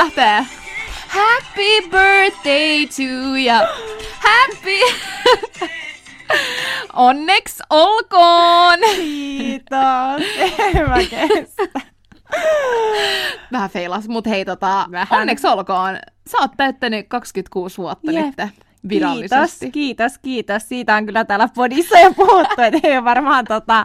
Lähtee. Happy birthday to ya. Happy... Onneksi olkoon! Kiitos. En mä kestä. Vähän feilas, mutta hei tota, Vähän. onneksi olkoon. Sä oot täyttänyt 26 vuotta Jep. nyt virallisesti. Kiitos, kiitos, kiitos. Siitä on kyllä täällä podissa jo puhuttu, että ei ole varmaan tota,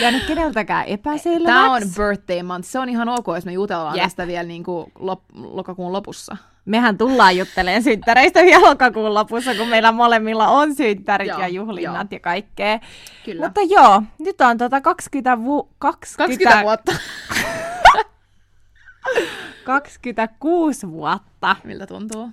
jäänyt keneltäkään epäselväksi. Tämä on birthday month. Se on ihan ok, jos me jutellaan Jep. tästä vielä niin kuin lop- lokakuun lopussa. Mehän tullaan juttelemaan synttäreistä vielä lokakuun lopussa, kun meillä molemmilla on synttärit Joo, ja juhlinnat joo. ja kaikkea. Kyllä. Mutta joo, nyt on tota 20, vu- 20, 20 vuotta. 26 vuotta. Miltä tuntuu?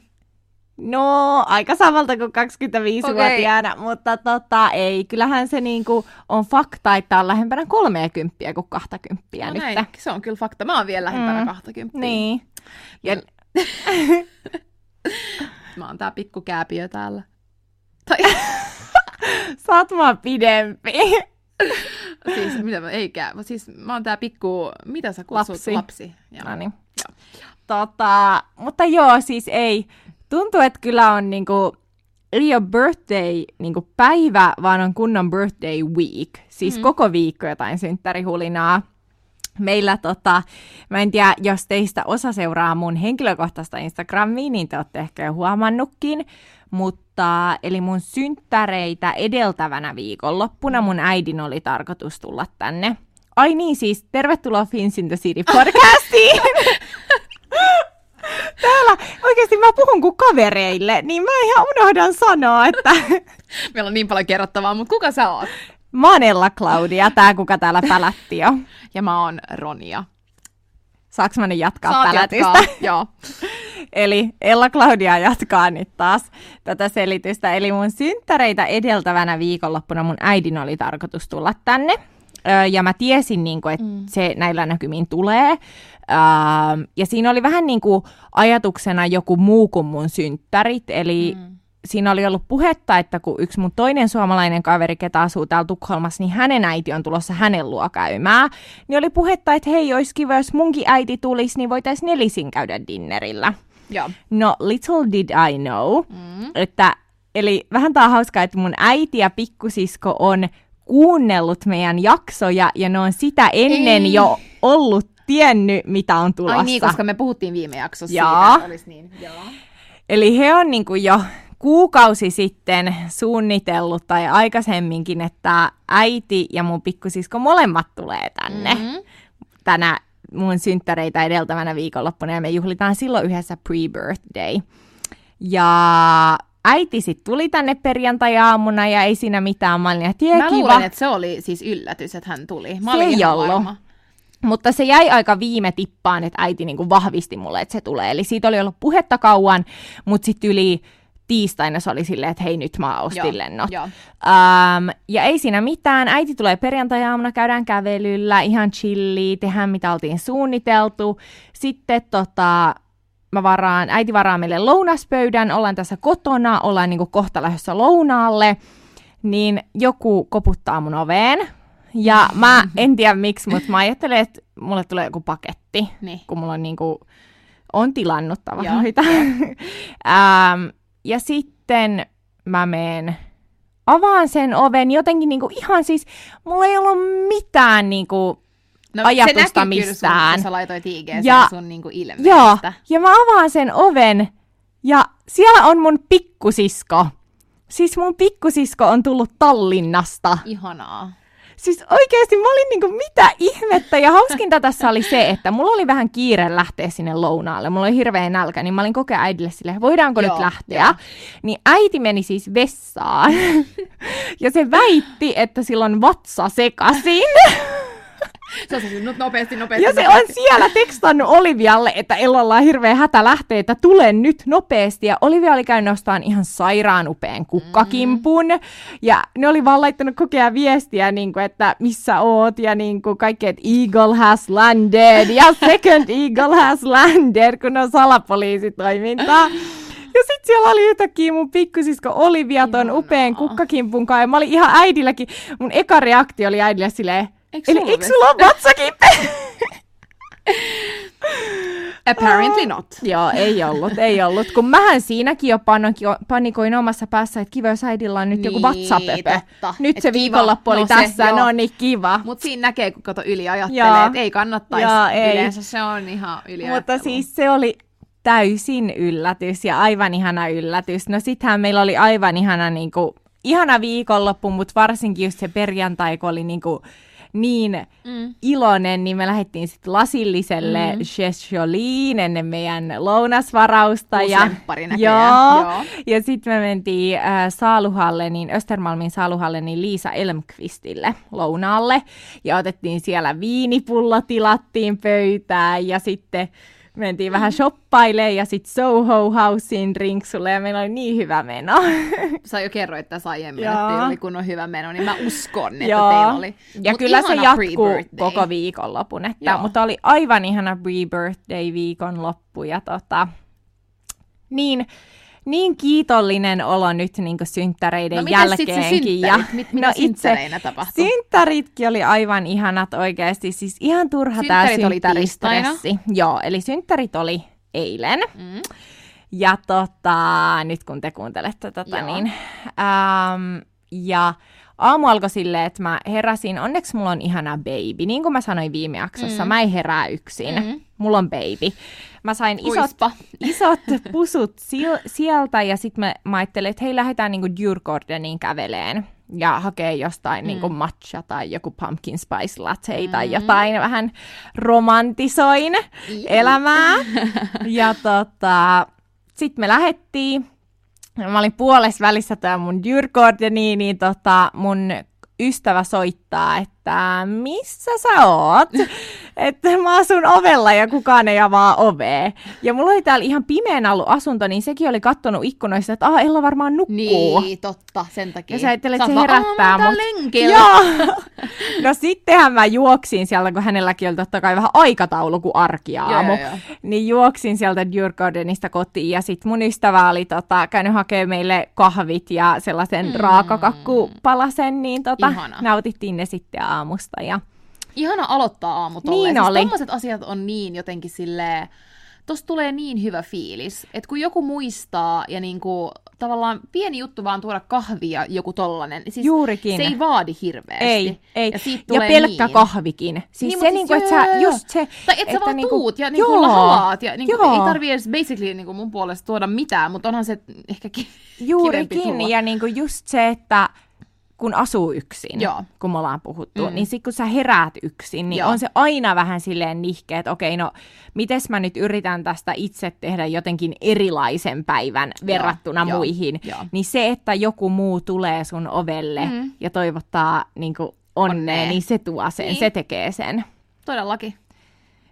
No, aika samalta kuin 25-vuotiaana, mutta tota, ei. Kyllähän se niinku on fakta, että on lähempänä 30 kuin 20 No nyt. näin, se on kyllä fakta. Mä oon vielä lähempänä Mm. 20. Niin. Ja, Mä oon tää pikku kääpiö täällä. Tai sä oot mua pidempi. siis, mitä mä, ei kää, siis mä oon tää pikku, mitä sä kutsut? Lapsi. Lapsi. Joo. No niin. Tota, mutta joo, siis ei. Tuntuu, että kyllä on niinku, ei ole birthday niinku päivä, vaan on kunnon birthday week. Siis mm. koko viikko jotain synttärihulinaa. Meillä tota, mä en tiedä, jos teistä osa seuraa mun henkilökohtaista Instagramia, niin te olette ehkä jo huomannutkin. Mutta, eli mun synttäreitä edeltävänä viikonloppuna mun äidin oli tarkoitus tulla tänne. Ai niin, siis tervetuloa Fins in the City podcastiin! Täällä oikeasti mä puhun kuin kavereille, niin mä ihan unohdan sanoa, että Meillä on niin paljon kerrottavaa, mutta kuka sä oot? mä oon Ella Claudia, tää kuka täällä pälätti jo. Ja mä oon Ronia. Saaks mä nyt jatkaa Saat pälätystä? jatkaa. Joo. Eli Ella Claudia jatkaa nyt taas tätä selitystä. Eli mun synttäreitä edeltävänä viikonloppuna mun äidin oli tarkoitus tulla tänne. Ja mä tiesin, niin kuin, että mm. se näillä näkymin tulee. Öö, ja siinä oli vähän niin kuin ajatuksena joku muu kuin mun synttärit. Eli mm. siinä oli ollut puhetta, että kun yksi mun toinen suomalainen kaveri, ketä asuu täällä Tukholmassa, niin hänen äiti on tulossa hänen luo käymään. Niin oli puhetta, että hei, olisi kiva, jos munkin äiti tulisi, niin voitaisiin nelisin käydä dinnerillä. Joo. No, little did I know, mm. että, eli vähän tää on hauskaa, että mun äiti ja pikkusisko on kuunnellut meidän jaksoja, ja ne on sitä ennen Ei. jo ollut tiennyt, mitä on tulossa. Ai niin, koska me puhuttiin viime jaksossa Joo. siitä, että olisi niin. Joo. Eli he on niin kuin jo kuukausi sitten suunnitellut tai aikaisemminkin, että äiti ja mun pikkusisko molemmat tulee tänne Mm. tänä mun synttäreitä edeltävänä viikonloppuna ja me juhlitaan silloin yhdessä pre-birthday. Ja äiti sitten tuli tänne perjantai-aamuna ja ei siinä mitään. Mä olin, että "Jee, Mä kiva. luulen, että se oli siis yllätys, että hän tuli. Mä Se ei ollut. varma. Mutta se jäi aika viime tippaan, että äiti niinku vahvisti mulle, että se tulee. Eli siitä oli ollut puhetta kauan, mutta sitten yli tiistaina se oli silleen, että hei nyt mä ostin Joo, lennot. joo. Um, ja ei siinä mitään. Äiti tulee perjantai-aamuna, käydään kävelyllä, ihan chilli, tehdään mitä oltiin suunniteltu. Sitten tota, mä varaan, äiti varaa meille lounaspöydän, ollaan tässä kotona, ollaan niinku kohta lähdössä lounaalle, niin joku koputtaa mun oveen. Ja mä en tiedä miksi, mutta mä ajattelen, että mulle tulee joku paketti, Niin. kun mulla on niinku, on tilannut tavaroita. ähm, ja sitten mä meen avaan sen oven jotenkin niinku ihan siis, mulla ei ollut mitään niinku, No, ajatusta se sun, mistään. kun sä laitoit IG Ja- sun niinku Joo, ilmeestä. ja mä avaan sen oven ja siellä on mun pikkusisko. Siis mun pikkusisko on tullut Tallinnasta. Ihanaa. Siis oikeasti mä olin niinku, mitä ihmettä. Ja hauskinta tässä oli se, että mulla oli vähän kiire lähteä sinne lounaalle. Mulla oli hirveä nälkä, niin mä olin kokea äidille silleen, voidaanko Joo, nyt lähteä? joo. Niin äiti meni siis vessaan. ja se väitti, että sillä on vatsa sekasin. Se on se, nyt nopeasti, nopeasti. Ja se on nopeasti. siellä tekstannut Olivialle, että Ellalla on hirveä hätä lähteä, että tule nyt nopeasti. Ja Olivia oli käynyt ostamaan ihan sairaan upean kukkakimpun. Ja ne oli vaan laittanut kokea viestiä, niin kuin, että missä oot ja niin kuin kaikki, että Eagle has landed ja second Eagle has landed, kun on salapoliisitoimintaa. Ja sit siellä oli yhtäkkiä mun pikkusisko Olivia ton upean kukkakimpun kanssa. Ja mä olin ihan äidilläkin. Mun eka reaktio oli äidille silleen, Eikö Eli eikö sulla ole vatsakimppi? Apparently not. Joo, ei ollut, ei ollut. Kun mähän siinäkin jo panikoin, panikoin omassa päässä, että kiva, jos äidillä on nyt niin, joku totta. Nyt Et se kiva. viikonloppu oli No se, tässä, joo. no niin kiva. Mutta siinä näkee, kun kato yli ajattelee, että ei kannattaisi. Joo, ei. Yleensä se on ihan yli Mutta siis se oli täysin yllätys ja aivan ihana yllätys. No sittenhän meillä oli aivan ihana, niin kuin, ihana viikonloppu, mutta varsinkin just se perjantai, kun oli niin, kuin, niin Mm. iloinen, niin me lähdettiin sitten lasilliselle mm. ennen meidän lounasvarausta. Uusi ja, näköjään, joo, joo. ja sitten me mentiin äh, Saaluhalle, niin Östermalmin Saaluhalle, niin Liisa Elmqvistille lounaalle. Ja otettiin siellä viinipullo, tilattiin pöytään ja sitten mentiin vähän shoppailemaan ja sitten Soho Housein rinksulle ja meillä oli niin hyvä meno. Sä jo kerroit tässä aiemmin, että teillä oli kunnon hyvä meno, niin mä uskon, että Joo. teillä oli. Ja Mut kyllä se jatkuu koko viikonlopun, että, Joo. mutta oli aivan ihana pre-birthday viikonloppu ja tota, niin, niin kiitollinen olo nyt niin synttäreiden No sit se jälkeenkin. synttärit? Mit- mitä no itse tapahtui? synttäritkin oli aivan ihanat oikeasti, siis ihan turha tämä synttäristressi. Joo, eli synttärit oli eilen. Mm. Ja tota, nyt kun te kuuntelette tätä, Joo. niin... Ähm, ja aamu alkoi silleen, että mä heräsin, onneksi mulla on ihana baby. Niin kuin mä sanoin viime jaksossa, Mm. mä en herää yksin. Mm. Mulla on baby. Mä sain isot, isot pusut sil- sieltä ja sitten mä, mä ajattelin, että hei, lähdetään niinku Djurgårdeniin käveleen ja hakee jostain mm. niinku matcha tai joku pumpkin spice latte mm. tai jotain vähän romantisoin elämää. ja tota, sitten me lähettiin. Mä olin puolessa välissä tämä mun Djurgårdeniin, niin tota, mun ystävä soittaa, että missä sä oot? että mä asun ovella ja kukaan ei avaa ovea. Ja mulla oli täällä ihan pimeän ollut asunto, niin sekin oli kattonut ikkunoista, että ah, Ella varmaan nukkuu. Niin, totta, sen takia. Ja sä ajattelet, että se herättää "Aa, mä oon mut." lenkillä. Joo. No sittenhän mä juoksin sieltä, kun hänelläkin oli totta kai vähän aikataulu kuin arkiaamu. Joo, joo, joo. Niin juoksin sieltä Djurgårdenista kotiin ja sitten mun ystävä oli tota, käynyt hakemaan meille kahvit ja sellaisen mm. raakakakkupalasen, niin tota, Ihana. nautittiin ne sitten aamusta. Ja Ihana aloittaa aamu Niin tolleen. siis oli. asiat on niin jotenkin silleen, tosta tulee niin hyvä fiilis, että kun joku muistaa ja niinku, tavallaan pieni juttu vaan tuoda kahvia joku tollanen, siis Juurikin. se ei vaadi hirveästi. ei, ei. Ja, siitä ja tulee pelkkä niin. kahvikin. Siis Niin, se, mut niinku, siis että sä just se... Tai et sä vaan niinku- tuut ja niinku joo, lahalaat ja niinku, joo. ei tarvi edes basically niinku mun puolesta tuoda mitään, mutta onhan se ehkä ki- Juurikin, ja niinku just se, että kun asuu yksin, Joo. kun me ollaan puhuttu, Mm. niin sitten kun sä heräät yksin, niin Joo. Joo. on se aina vähän silleen nihkeä, että okei, no mites mä nyt yritän tästä itse tehdä jotenkin erilaisen päivän verrattuna joo, muihin. joo. Niin se, että joku muu tulee sun ovelle Mm. mm. ja toivottaa niin onnea, Onnea. niin se tuo sen, Niin. se tekee sen. Todellakin.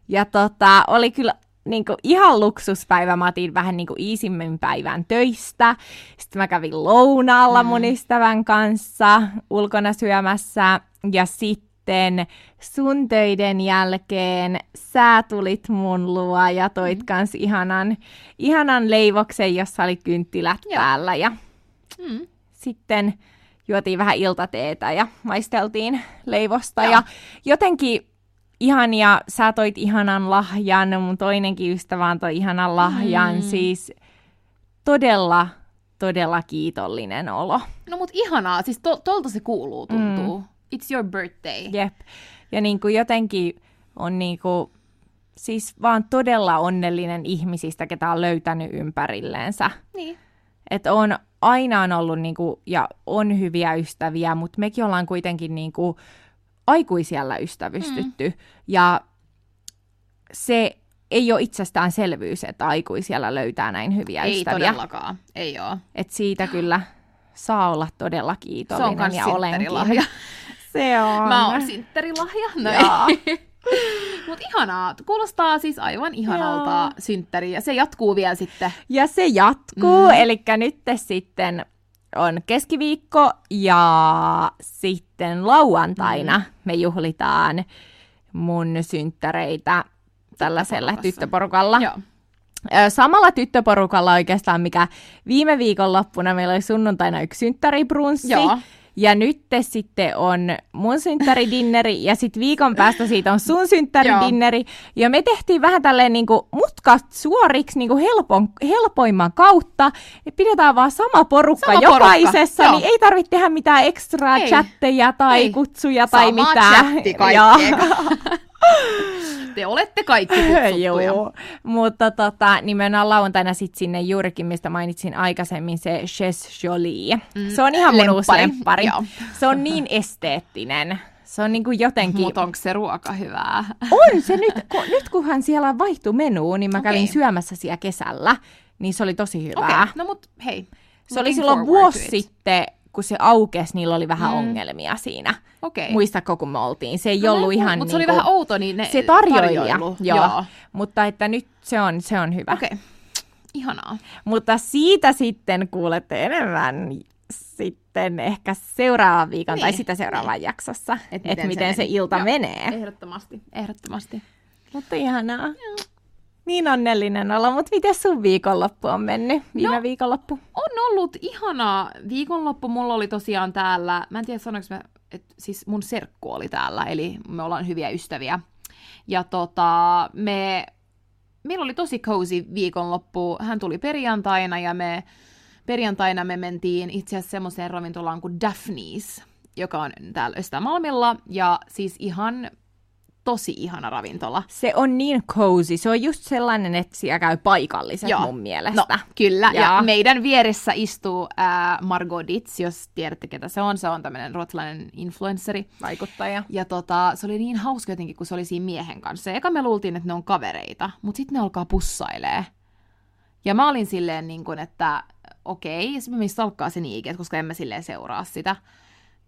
Ja tota, oli kyllä niinku ihan luksuspäivä. Mä otin vähän niinku iisimmin päivän töistä. Sitten mä kävin lounaalla mun ystävän kanssa ulkona syömässä. Ja sitten sun töiden jälkeen sä tulit mun luo ja toit kans ihanan, ihanan leivoksen, jossa oli kynttilät Joo. päällä. Ja Mm. sitten juotiin vähän iltateetä ja maisteltiin leivosta. Joo. Ja jotenkin ihania, sä toit ihanan lahjan, mun toinenkin ystävä antoi ihanan lahjan. Mm. Siis todella, todella kiitollinen olo. No mut ihanaa, siis to- tolta se kuuluu tuntuu. Mm. It's your birthday. Jep. Ja niin kuin jotenkin on niin kuin, siis vaan todella onnellinen ihmisistä, ketä on löytänyt ympärilleensä. Niin. Että on aina on ollut niinku, ja on hyviä ystäviä, mutta mekin ollaan kuitenkin niinku aikuisiellä ystävystytty. Mm. Ja se ei ole itsestäänselvyys, että aikuisiellä löytää näin hyviä Ei ystäviä. todellakaan, ei oo. Et siitä kyllä saa olla todella Se kiitollinen on kans ja olenkin. Se on. Mä oon sintterilahja. No Joo. Mut ihanaa. Kuulostaa siis aivan ihanalta Joo. synttäri. Ja se jatkuu vielä sitten. Ja se jatkuu, mm. eli nyt sitten on keskiviikko ja sitten lauantaina Mm. me juhlitaan mun synttäreitä tällaisella tyttöporukalla. Joo. Samalla tyttöporukalla oikeastaan, mikä viime viikon loppuna meillä oli sunnuntaina yksi synttäribrunssi. Joo. Ja nyt sitten on mun synttäridinneri ja sitten viikon päästä siitä on sun synttäridinneri. Ja me tehtiin vähän tälleen niinku mutkat suoriksi niinku helpon, helpoimman kautta. Ja pidetään vaan sama porukka Sama jokaisessa, porukka, niin ei tarvitse tehdä mitään ekstraa Ei. chatteja tai Ei. kutsuja tai Sama mitään. chatti kaikkea. Te olette kaikki kutsuttuja. Joo, mutta tota, mennään lauantaina sit sinne juurikin, mistä mainitsin aikaisemmin, se Chez Jolie. Mm, se on ihan mun uusi lemppari, joo. Se on niin esteettinen. Se on niinku jotenkin... Mutta onko se ruoka hyvää? On se nyt, kun, nyt kunhan siellä vaihtui menu, niin mä kävin Okei. syömässä siellä kesällä, niin se oli tosi hyvää. no mut hei. Se oli silloin vuosi sitten, kun se aukesi, niillä oli vähän Mm. ongelmia siinä. Okei. Muistatko, kun me oltiin? Se ei No, ollut mä- ihan Mutta se oli niinku- vähän outo, niin ne se tarjoilija, tarjoilu. joo. Joo. Mutta että nyt se on, se on hyvä. Okei. Ihanaa. Mutta siitä sitten kuulette enemmän sitten ehkä seuraavan viikon niin, tai Niin, sitä seuraavan jaksossa, että et miten, miten se, meni. ilta Joo. menee. Ehdottomasti, ehdottomasti. Mutta ihanaa. Niin onnellinen olla, mutta miten sun viikonloppu on mennyt? Viime No. viikonloppu? On ollut ihana viikonloppu. Mulla oli tosiaan täällä, mä en tiedä sanoinko mä, että siis mun serkku oli täällä, eli me ollaan hyviä ystäviä. Ja tota, me, meillä oli tosi cozy viikonloppu. Hän tuli perjantaina ja me perjantaina me mentiin itse asiassa semmoiseen ravintolaan kuin Daphne's, joka on täällä Östämalmilla. Ja siis ihan tosi ihana ravintola. Se on niin cozy. Se on just sellainen, että siellä käy paikalliset Joo. mun mielestä. No, kyllä. Ja, Ja- meidän vieressä istuu ää, Margot Ditz, jos tiedätte ketä se on. Se on tämmöinen ruotsalainen influenssari. Vaikuttaja. Ja tota, se oli niin hauska jotenkin, kun se oli siinä miehen kanssa. Ja eka me luultiin, että ne on kavereita, mutta sitten ne alkaa pussailee. Ja mä olin silleen, niin kuin, että okei, mä menin stalkkaa sen IG, koska en mä silleen seuraa sitä.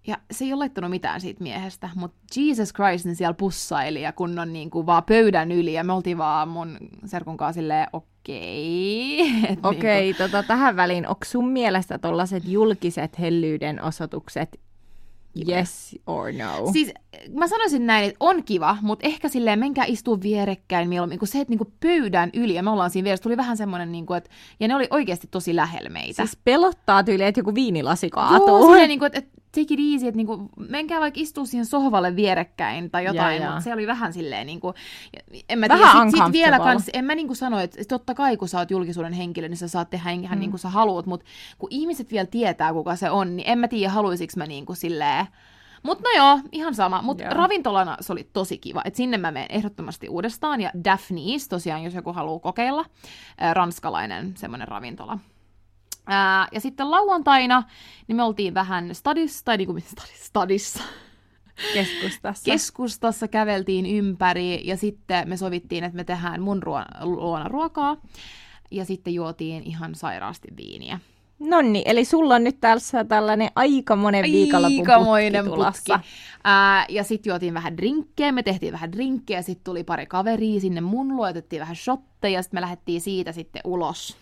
Ja se ei ole laittanut mitään siitä miehestä, mutta Jesus Christ, niin siellä pussaili ja kun on niin kuin vaan pöydän yli ja me oltiin vaan mun serkun kanssa silleen, okei. Et Okei, okay, tota, tähän väliin, onko sun mielestä tollaset julkiset hellyyden osoitukset yes or no? Siis mä sanoisin näin, että on kiva, mutta ehkä silleen menkää istua vierekkäin mieluummin, kun se, että niinku pöydän yli ja me ollaan siinä vieressä, tuli vähän semmoinen, niinku, että, ja ne oli oikeasti tosi lähellä meitä. Siis pelottaa tyyli, että joku viinilasi Joo, kaatuu. silleen, niinku, että, että take it easy, että niinku, menkää vaikka istua siihen sohvalle vierekkäin tai jotain, Jaa, jaa. mutta se oli vähän silleen, niinku, en mä Vähän tiedä, sit, sit vielä kans, en mä niinku sano, että totta kai kun sä oot julkisuuden henkilö, niin sä saat tehdä ihan Mm. niin kuin sä haluat, mutta kun ihmiset vielä tietää, kuka se on, niin en mä tiedä, haluaisinko mä niinku silleen, mutta no joo, ihan sama. Mutta ravintolana se oli tosi kiva. Et sinne mä menen ehdottomasti uudestaan. Ja Daphne's, tosiaan, jos joku haluaa kokeilla. Ranskalainen semmoinen ravintola. Ää, ja sitten lauantaina, niin me oltiin vähän stadissa, tai niinku stadissa, stadissa. Keskustassa. Keskustassa käveltiin ympäri ja sitten me sovittiin, että me tehdään mun ruo- luona ruokaa. Ja sitten juotiin ihan sairaasti viiniä. Nonni, eli sulla on nyt tässä tällainen aikamonen viikonlopun Aikamoinen putki putki. Ää, ja sitten juotiin vähän drinkkejä, me tehtiin vähän drinkkejä, sitten tuli pari kaveria sinne mun luo, otettiin vähän shotteja, sitten me lähdettiin siitä sitten ulos.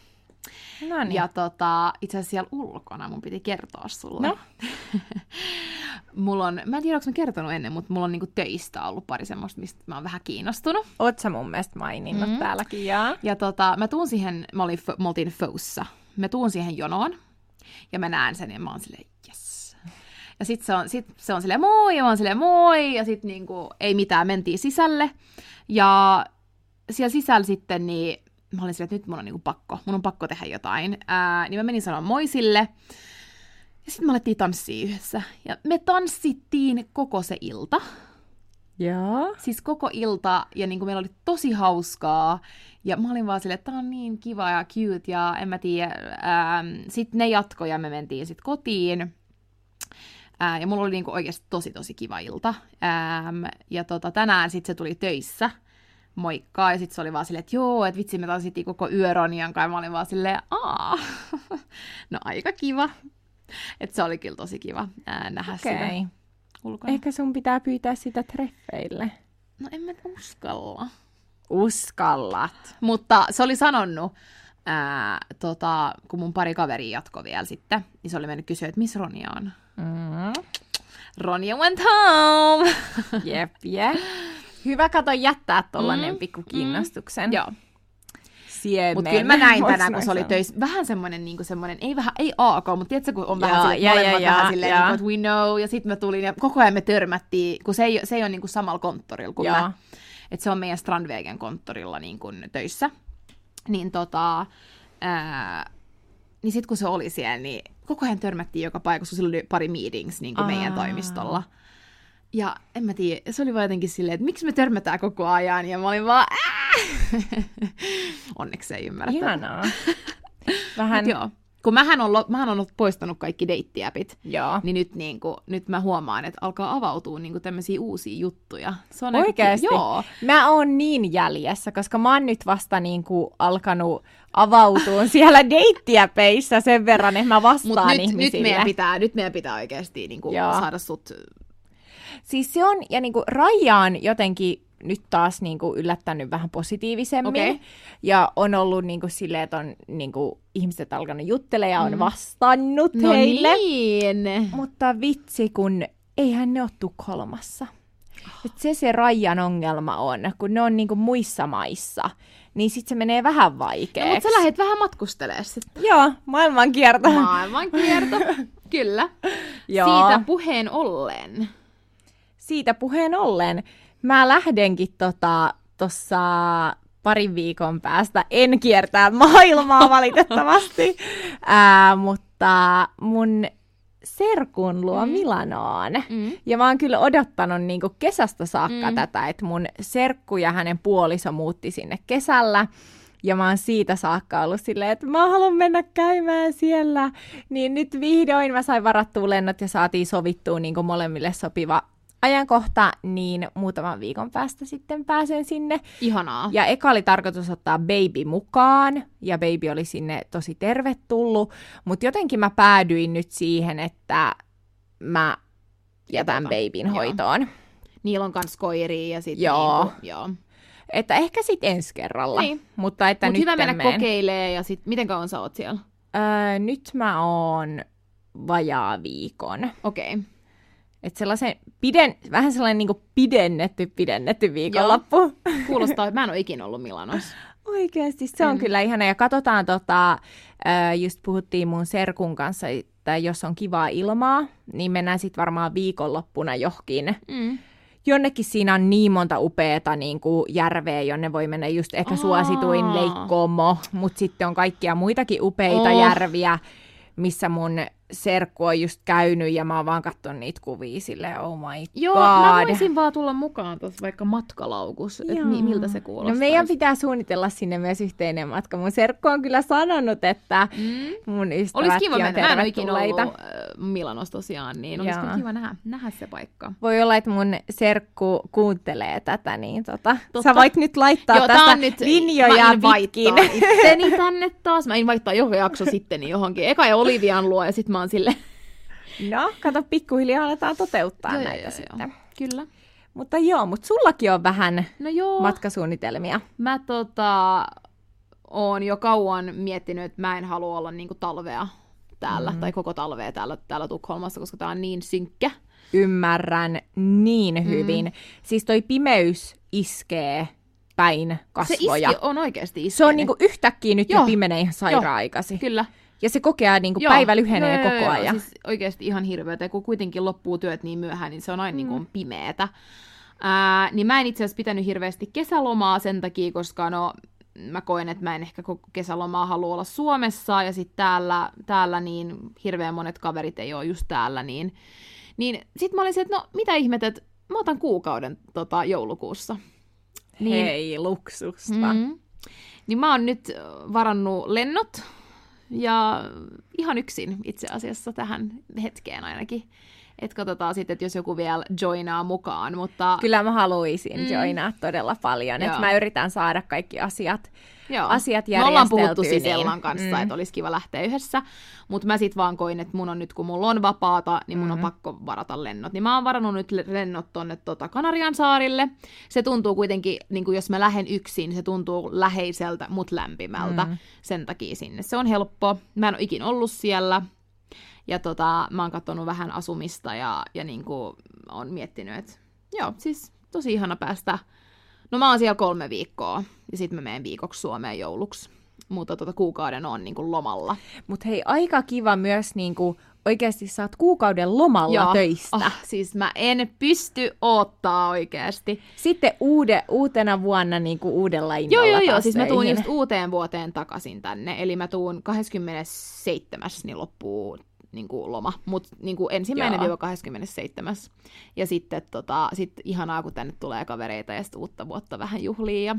No niin. Ja tota, itse asiassa siellä ulkona mun piti kertoa sulle. No. mulla on, mä en tiedä, onko mä kertonut ennen, mutta mulla on niinku töistä ollut pari semmoista, mistä mä oon vähän kiinnostunut. Oot sä mun mielestä maininnut Mm. mm. täälläkin, jaa. Ja tota, mä tuun siihen, mä olin, me oltiin Foussa. Mä tuun siihen jonoon ja mä näen sen ja mä oon silleen, yes. Ja sit se on, sit se on silleen moi ja mä oon silleen moi ja sit niinku ei mitään, mentiin sisälle. Ja siellä sisällä sitten niin mä olin silleen, että nyt mun on niinku pakko, mun on pakko tehdä jotain. Ää, niin mä menin sanoa moi sille. Ja sitten me alettiin tanssia yhdessä. Ja me tanssittiin koko se ilta Joo. siis koko ilta, ja niin kuin meillä oli tosi hauskaa, ja mä olin vaan silleen, että tää on niin kiva ja cute, ja en mä tiedä, sitten ne jatkoi, ja me mentiin sitten kotiin, Ää, ja mulla oli niinku oikeasti tosi tosi kiva ilta, Äm, ja tota, tänään sitten se tuli töissä, moikkaa, ja sitten se oli vaan silleen, että joo, että vitsi, me tanssittiin koko yö Ronian kanssa, ja mä olin vaan silleen, aa, no aika kiva. Että se oli kyllä tosi kiva ää, nähdä Okei. sitä Okay. ulkona. Ehkä sun pitää pyytää sitä treffeille. No en mä uskalla. Uskallat. Mutta se oli sanonut, ää, tota, kun mun pari kaveri jatkoi vielä sitten, niin se oli mennyt kysyä, että missä Ronja on. Mm. Ronja went home! Jep, jep. Hyvä kato jättää tollanen Mm, mm, pikku kiinnostuksen. Joo. siemen. Mutta kyllä mä näin tänään, kun se oli töissä, vähän semmoinen, niin semmoinen, ei vähän, ei AK, mutta tiedätkö, kun on Joo, vähän silleen, ja, molemmat ja, vähän ja, silleen, ja. niin että we know, ja sitten mä tulin, ja koko ajan me törmättiin, kun se ei, se ei ole niin kuin samalla konttorilla kuin Joo. mä, että se on meidän Strandvägen konttorilla niin kuin töissä, niin tota, ää, niin sitten kun se oli siellä, niin koko ajan törmättiin joka paikassa, sillä oli pari meetings niin kuin meidän toimistolla. Ja en mä tiedä, se oli vaan jotenkin silleen, että miksi me törmätään koko ajan, ja mä olin vaan! Onneksi se ei ymmärrä. Ihanaa. Vähän, Mut joo. Kun mähän on, mähän on poistanut kaikki deittiäpit, joo. niin nyt, niin kuin, nyt mä huomaan, että alkaa avautua niin kuin tämmöisiä uusia juttuja. Se on Oikeesti? Aika, joo. Mä oon niin jäljessä, koska mä oon nyt vasta niinku alkanut avautua siellä deittiäpeissä sen verran, että mä vastaan Mutta nyt, nyt, ihmisille. meidän pitää, nyt meidän pitää oikeasti niin kuin, Joo. saada sut... Siis se on, ja niinku Raija on jotenkin nyt taas niinku yllättänyt vähän positiivisemmin. Okei. Ja on ollut niinku silleen, että on niinku ihmiset alkanut juttelemaan ja on Mm. vastannut No heille. niin. Mutta vitsi, kun eihän ne ole Tukholmassa. Et se se Rajan ongelma on, kun ne on niinku muissa maissa, niin sit se menee vähän No, vaikeaksi. mutta sä lähdet vähän matkustelemaan sitten. Joo, maailmankierto. Maailmankierto. Kyllä. Joo. Siitä puheen ollen. Siitä puheen ollen, mä lähdenkin tota, tossa parin viikon päästä, en kiertää maailmaa valitettavasti, Ää, mutta mun serkun luo Mm. Milanoon. Mm. Ja mä oon kyllä odottanut niin kesästä saakka Mm. tätä, että mun serkku ja hänen puoliso muutti sinne kesällä. Ja mä oon siitä saakka ollut silleen, että mä haluan mennä käymään siellä. Niin nyt vihdoin mä sain varattua lennot ja saatiin sovittua niin molemmille sopiva ajankohta, niin muutaman viikon päästä sitten pääsen sinne. Ihanaa. Ja eka oli tarkoitus ottaa baby mukaan, ja baby oli sinne tosi tervetullut, mutta jotenkin mä päädyin nyt siihen, että mä jätän Jätä. babyn Joo. hoitoon. Niillä on kans koiria ja sitten Joo. Niinku, joo. Että ehkä sitten ensi kerralla. Niin. Mutta että Mut nyt hyvä mennä meen. kokeilee ja sit, miten kauan sä oot siellä? Öö, nyt mä oon vajaa viikon. Okei. Okay. Et sellaisen piden, vähän sellainen niinku pidennetty, pidennetty viikonloppu. Kuulostaa, että mä en ole ikinä ollut Milanossa. Oikeasti, se on En. kyllä ihana. Ja katsotaan, tota, just puhuttiin mun serkun kanssa, että jos on kivaa ilmaa, niin mennään sitten varmaan viikonloppuna johonkin. Mm. Jonnekin siinä on niin monta upeata niin kuin järveä, jonne voi mennä just ehkä Aa. suosituin Leikkomo, mutta sitten on kaikkia muitakin upeita Oh. järviä, missä mun serkku on just käynyt ja mä oon vaan katsonut niitä kuvia silleen, oh my Joo, god. mä voisin vaan tulla mukaan tuossa vaikka matkalaukus, että mi- miltä se kuulostaa. No meidän pitää suunnitella sinne myös yhteinen matka. Mun serkku on kyllä sanonut, että Mm. mun Olisi ystävätkin kiva on mennä. Mä en ikinä ollut äh, Milanossa tosiaan, niin olisi Joo. kiva nähdä, nähdä se paikka. Voi olla, että mun serkku kuuntelee tätä, niin tota, Totta. sä voit nyt laittaa Joo, tästä nyt, linjoja pitkin. itteni tänne taas. Mä invaittaa johon jakso sitten johonkin. Eka ja Olivian luo ja sitten mä oon sille. No, kato, pikkuhiljaa aletaan toteuttaa Joo, näitä joo, sitten. joo. Kyllä. Mutta joo, mutta sullakin on vähän No joo. matkasuunnitelmia. Mä tota, oon jo kauan miettinyt, että mä en halua olla niinku talvea täällä, mm. tai koko talvea täällä, täällä Tukholmassa, koska tää on niin synkkä. Ymmärrän niin hyvin. Mm. Siis toi pimeys iskee päin Se kasvoja. iski on oikeasti iskenyt. Se on niinku yhtäkkiä nyt Joo. jo pimenee ihan sairaan aikaisin. Kyllä. Ja se kokee niinku Joo. päivä lyhenee Joo, joo, koko joo, ajan. Siis oikeasti ihan hirveätä. Ja kun kuitenkin loppuu työt niin myöhään, niin se on aina mm. niin kuin pimeetä. Ää, niin mä en itse asiassa pitänyt hirveästi kesälomaa sen takia, koska no, mä koen, että mä en ehkä koko kesälomaa halua olla Suomessa, ja sitten täällä, täällä niin hirveän monet kaverit ei ole just täällä, niin, niin sitten mä olin se, että no mitä ihmettä, että mä otan kuukauden tota, joulukuussa. Niin, Hei, luksusta. Mm. Mm. Niin mä oon nyt varannut lennot ja ihan yksin itse asiassa tähän hetkeen ainakin. Että katsotaan sitten, että jos joku vielä joinaa mukaan, mutta Kyllä mä haluaisin Mm. joinaa todella paljon. Että mä yritän saada kaikki asiat. Joo. asiat Me ollaan puhuttu järjesteltyä, siis niin- Ellan kanssa, mm. että olisi kiva lähteä yhdessä, mutta mä sit vaan koin, että mun on nyt, kun mulla on vapaata, niin mun mm. on Mm. pakko varata lennot. Niin mä oon varannut nyt le- lennot tonne tota Kanarian saarille. Se tuntuu kuitenkin, niin kuin jos mä lähden yksin, se tuntuu läheiseltä, mut lämpimältä. Mm. Sen takia sinne. Se on helppo. Mä en ole ikin ollut siellä. Ja tota, mä oon katsonut vähän asumista ja, ja niin kuin on miettinyt, että joo, siis tosi ihana päästä No mä oon siellä kolme viikkoa, ja sitten mä menen viikoksi Suomeen jouluksi. Mutta tota, kuukauden on niin kuin lomalla. Mutta hei, aika kiva myös niinku, oikeasti saat kuukauden lomalla Joo. töistä. Oh, siis mä en pysty ottaa oikeasti. Sitten uude, uutena vuonna niinku uudella Joo, innolla joo, joo. taas Siis mä tuun just uuteen vuoteen takaisin tänne. Eli mä tuun 27. niin loppuu niin kuin loma, mutta niin ensimmäinen viiva 27. Ja sitten tota, sit ihanaa, kun tänne tulee kavereita ja sitten uutta vuotta vähän juhliin. Ja...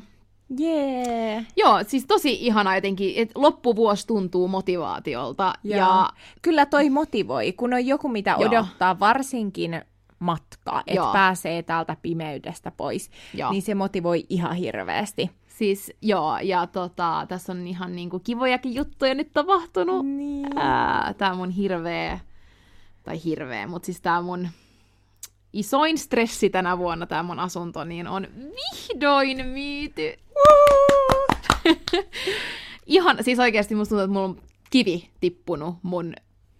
Jee. Joo, siis tosi ihanaa jotenkin, että loppuvuosi tuntuu motivaatiolta. Joo. Ja Kyllä toi motivoi, kun on joku, mitä Joo. odottaa varsinkin matka, että pääsee täältä pimeydestä pois, Joo. niin se motivoi ihan hirveästi. Siis joo, ja tota, tässä on ihan niinku kivojakin juttuja nyt tapahtunut. Niin. Ää, tää mun hirveä, tai hirveä, mutta siis tää mun isoin stressi tänä vuonna, tää mun asunto, niin on vihdoin myyty. Ihan, siis oikeasti musta tuntuu, että mulla on kivi tippunut mun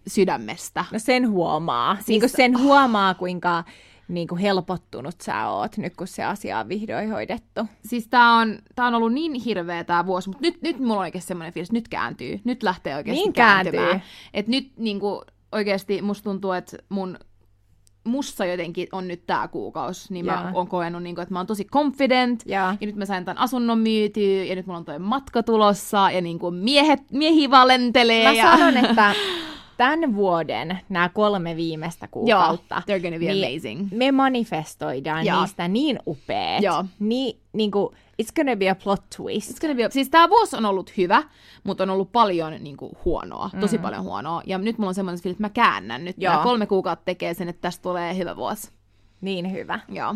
sydämestä. No sen huomaa. Siis... Siis- Niin sen huomaa, kuinka niin kuin helpottunut sä oot nyt, kun se asia on vihdoin hoidettu. Siis tää on, tää on ollut niin hirveä tää vuosi, mutta nyt, nyt mulla on oikeasti semmoinen fiilis, että nyt kääntyy. Nyt lähtee oikeasti Niin kääntyy. kääntymään. Et nyt niinku, oikeasti musta tuntuu, että mun mussa jotenkin on nyt tää kuukausi, niin mä oon koenut, niinku, että mä oon tosi confident, Ja, ja nyt mä sain tämän asunnon myytyä, ja nyt mulla on toi matka tulossa, ja niinku miehet, miehi valentelee. mä ja... sanon, että tämän vuoden nämä kolme viimeistä kuukautta, Joo, they're gonna be niin amazing. me manifestoidaan Joo. niistä niin upeat. Joo. Niin, niin kuin, it's gonna be a plot twist. It's gonna be, siis tämä vuosi on ollut hyvä, mutta on ollut paljon niin kuin, huonoa, tosi Mm. paljon huonoa. Ja nyt mulla on semmoinen fiilis, että mä käännän nyt. Joo. Nämä kolme kuukautta tekee sen, että tästä tulee hyvä vuosi. Niin hyvä. Joo.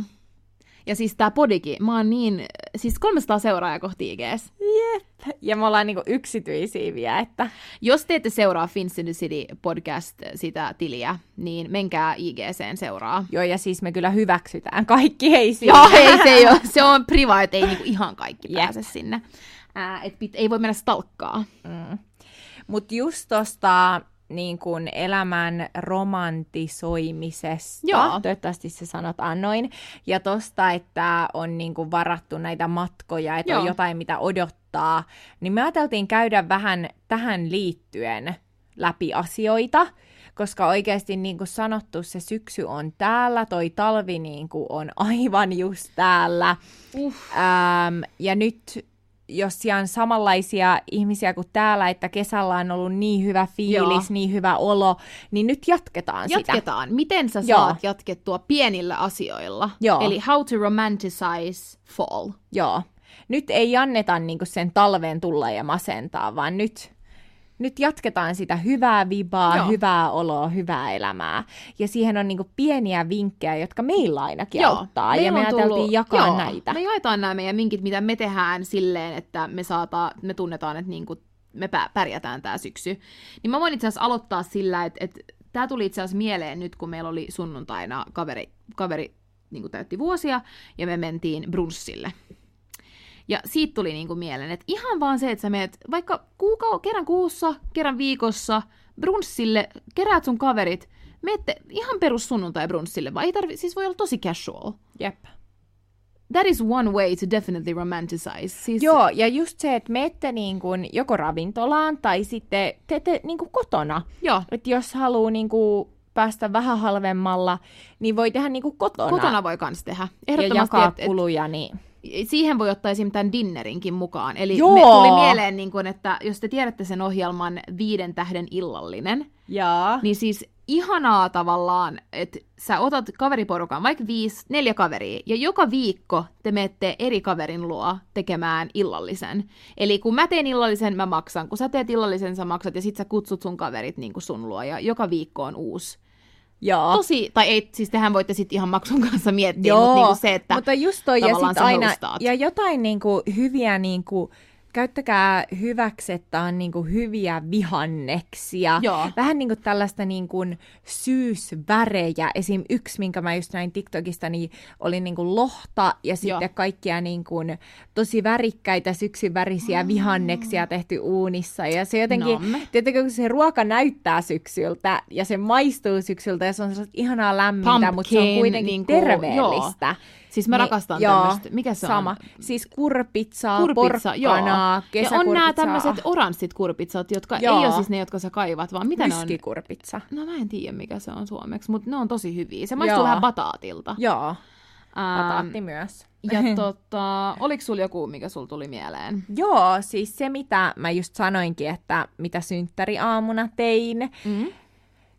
Ja siis tää podikin, mä oon niin, siis 300 seuraajaa kohti IGS. Jep. Ja me ollaan niinku yksityisiä vielä, että Jos te ette seuraa Fins in the City podcast sitä tiliä, niin menkää IGCen seuraa. joo, ja siis me kyllä hyväksytään kaikki hei siinä. Joo, ei se ei ole, se on private, ei niinku ihan kaikki Jep. pääse sinne. Ää, et pit, ei voi mennä stalkkaa. Mm. Mutta just tosta niin kun elämän romantisoimisesta, Joo. toivottavasti se sanotaan noin, ja tosta, että on niin kun varattu näitä matkoja, että on Joo. jotain, mitä odottaa, niin me ajateltiin käydä vähän tähän liittyen läpi asioita, koska oikeasti niin kuin sanottu, se syksy on täällä, toi talvi niin kuin on aivan just täällä. Uff. Ähm, ja nyt, jos siellä on samanlaisia ihmisiä kuin täällä, että kesällä on ollut niin hyvä fiilis, Joo. niin hyvä olo, niin nyt jatketaan, sitä. Jatketaan. Miten sä Joo. saat jatkettua pienillä asioilla? Joo. Eli how to romanticize fall. Joo. Nyt ei anneta niinku sen talven tulla ja masentaa, vaan nyt, nyt jatketaan sitä hyvää vibaa, Joo. hyvää oloa, hyvää elämää. Ja siihen on niinku pieniä vinkkejä, jotka meillä ainakin auttaa. Ja meillä me on ajateltiin jakaa joo, näitä. Me jaetaan nämä meidän vinkit, mitä me tehdään silleen, että me, saata, me tunnetaan, että niinku me pä- pärjätään tämä syksy. Niin mä voin itse asiassa aloittaa sillä, että, että tämä tuli itse asiassa mieleen nyt, kun meillä oli sunnuntaina kaveri, kaveri niin täytti vuosia, ja me mentiin brunssille. Ja siitä tuli niinku mieleen, että ihan vaan se, että sä menet vaikka kuukau- kerran kuussa, kerran viikossa brunssille, keräät sun kaverit, menette ihan perus sunnuntai brunssille, vaan ei tarvi, siis voi olla tosi casual. Jep. That is one way to definitely romanticize. Siis, Joo, ja just se, että menette niin kuin joko ravintolaan tai sitten teette niin kuin kotona. Joo, Että jos haluaa niin kuin päästä vähän halvemmalla, niin voi tehdä niin kuin kotona. kotona voi kans tehdä. ja Ehdottomasti, jakaa et, et, kuluja, niin siihen voi ottaa esim. tämän dinnerinkin mukaan. Eli Joo. me tuli mieleen, niin kun, että jos te tiedätte sen ohjelman Viiden tähden illallinen, Jaa. niin siis ihanaa tavallaan, että sä otat kaveriporukan, vaikka viisi, neljä kaveria, ja joka viikko te menette eri kaverin luo tekemään illallisen. Eli kun mä teen illallisen, mä maksan. Kun sä teet illallisen, sä maksat, ja sit sä kutsut sun kaverit niin kuin sun luo, ja joka viikko on uusi. Joo. Tosi, tai ei, siis tehän voitte sitten ihan maksun kanssa miettiä, Joo, mutta niinku se, että mutta just toi ja sit aina, ja jotain niinku hyviä niinku käyttäkää hyväksi, että on niinku hyviä vihanneksia. Joo. Vähän niinku tällaista niinku syysvärejä. Esim. yksi, minkä mä just näin TikTokista, niin oli niinku lohta ja sitten Joo. kaikkia niinku tosi värikkäitä syksynvärisiä vihanneksia tehty uunissa. Ja se jotenkin, tietenkin kun se ruoka näyttää syksyltä ja se maistuu syksyltä ja se on sellaista ihanaa lämmintä, mutta se on Pumpkin, kuitenkin niinku, terveellistä. Siis mä Niin, rakastan joo, tämmöistä. Mikä se sama. on? Siis kurpitsaa, Kurpitsa, joo. porkkanaa, Ja on nämä kesäkurpitsaa. tämmöiset oranssit kurpitsat, jotka Joo. ei ole siis ne, jotka sä kaivat, vaan mitä ne on? Myskikurpitsa. No mä en tiedä, mikä se on suomeksi, mutta ne on tosi hyviä. Se maistuu Joo. vähän bataatilta. Joo, Ähm, pataatti myös. Ja tota, oliko sulla joku, mikä sulla tuli mieleen? Joo, siis se mitä mä just sanoinkin, että mitä synttäriaamuna tein, Mm.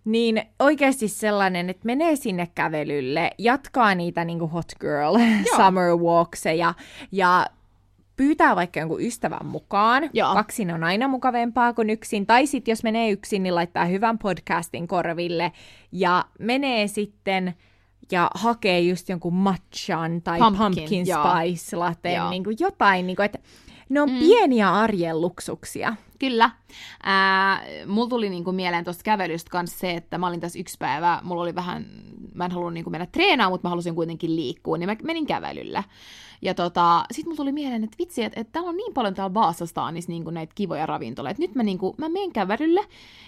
Niin oikeasti sellainen, että menee sinne kävelylle, jatkaa niitä niinku hot girl summer walkseja ja pyytää vaikka jonkun ystävän mukaan. Joo. Kaksin on aina mukavempaa kuin yksin. Tai sitten jos menee yksin, niin laittaa hyvän podcastin korville ja menee sitten ja hakee just jonkun matchan tai Pumpkin, pumpkin, joo. spice Joo. niin kuin jotain, niin kuin, että ne on mm. pieniä arjen luksuksia. Kyllä. Ää, mulla tuli niinku mieleen tuosta kävelystä kanssa se, että mä olin tässä yksi päivä, mulla oli vähän, mä en halunnut niinku mennä treenaamaan, mutta mä halusin kuitenkin liikkua, niin mä menin kävelyllä. Ja tota, sit mulla tuli mieleen, että vitsi, että, että täällä on niin paljon täällä Vaasastaanissa niinku näitä kivoja ravintoloita. Nyt mä, niinku, mä menen kävelylle,